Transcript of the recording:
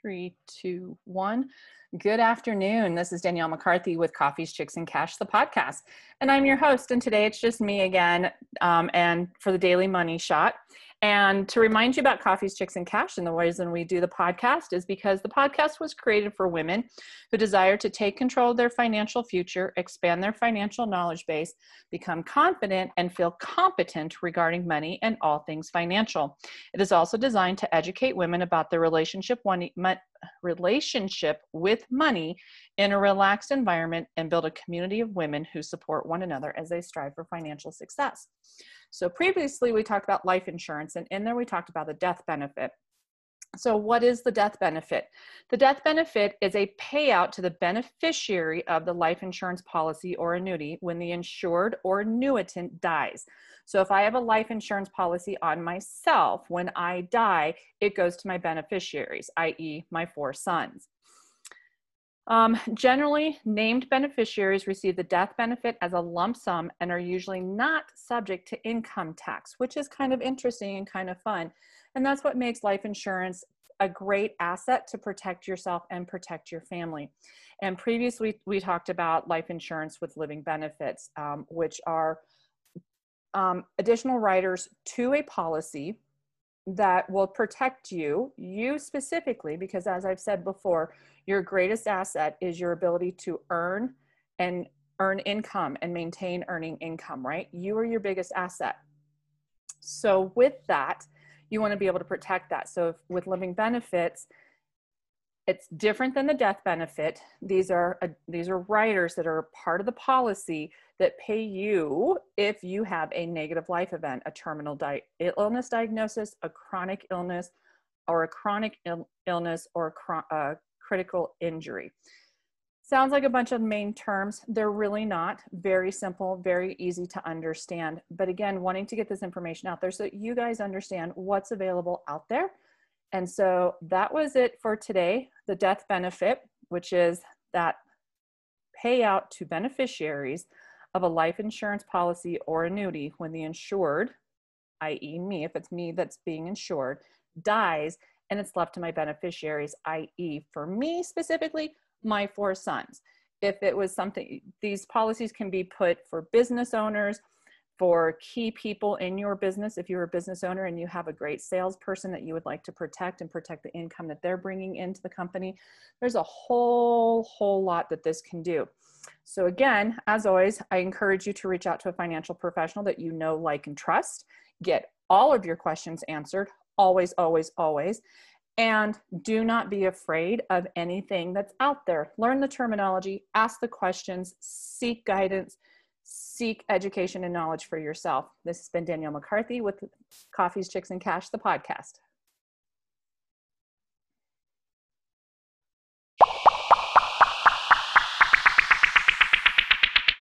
Three, two, one. Good afternoon. This is Danielle McCarthy with Coffees, Chicks, and Cash, the podcast. And I'm your host. And today it's just me again um, and for the Daily Money Shot. And to remind you about Coffees, Chicks, and Cash and the reason we do the podcast is because the podcast was created for women who desire to take control of their financial future, expand their financial knowledge base, become confident, and feel competent regarding money and all things financial. It is also designed to educate women about their relationship, one, relationship with money in a relaxed environment and build a community of women who support one another as they strive for financial success. So previously we talked about life insurance and in there we talked about the death benefit. So what is the death benefit? The death benefit is a payout to the beneficiary of the life insurance policy or annuity when the insured or annuitant dies. So if I have a life insurance policy on myself, when I die, it goes to my beneficiaries, i.e. my four sons. Um, generally, named beneficiaries receive the death benefit as a lump sum and are usually not subject to income tax, which is kind of interesting and kind of fun. And that's what makes life insurance a great asset to protect yourself and protect your family. And previously, we talked about life insurance with living benefits, um, which are um, additional riders to a policy that will protect you, you specifically, because as I've said before, your greatest asset is your ability to earn and earn income and maintain earning income, right? You are your biggest asset. So with that, you want to be able to protect that. So if, with living benefits, it's different than the death benefit. These are uh, these are riders that are part of the policy that pay you if you have a negative life event, a terminal di- illness diagnosis, a chronic illness, or a chronic il- illness or a uh, critical injury. Sounds like a bunch of main terms. They're really not. Very simple, very easy to understand. But again, wanting to get this information out there so that you guys understand what's available out there and so that was it for today. The death benefit, which is that payout to beneficiaries of a life insurance policy or annuity when the insured, i.e., me, if it's me that's being insured, dies and it's left to my beneficiaries, i.e., for me specifically, my four sons. If it was something, these policies can be put for business owners, for key people in your business if you're a business owner and you have a great salesperson that you would like to protect and protect the income that they're bringing into the company there's a whole whole lot that this can do. So again as always i encourage you to reach out to a financial professional that you know like and trust get all of your questions answered always always always and do not be afraid of anything that's out there. Learn the terminology ask the questions seek guidance seek education and knowledge for yourself. This has been Danielle McCarthy with Coffees, Chicks, and Cash, the podcast.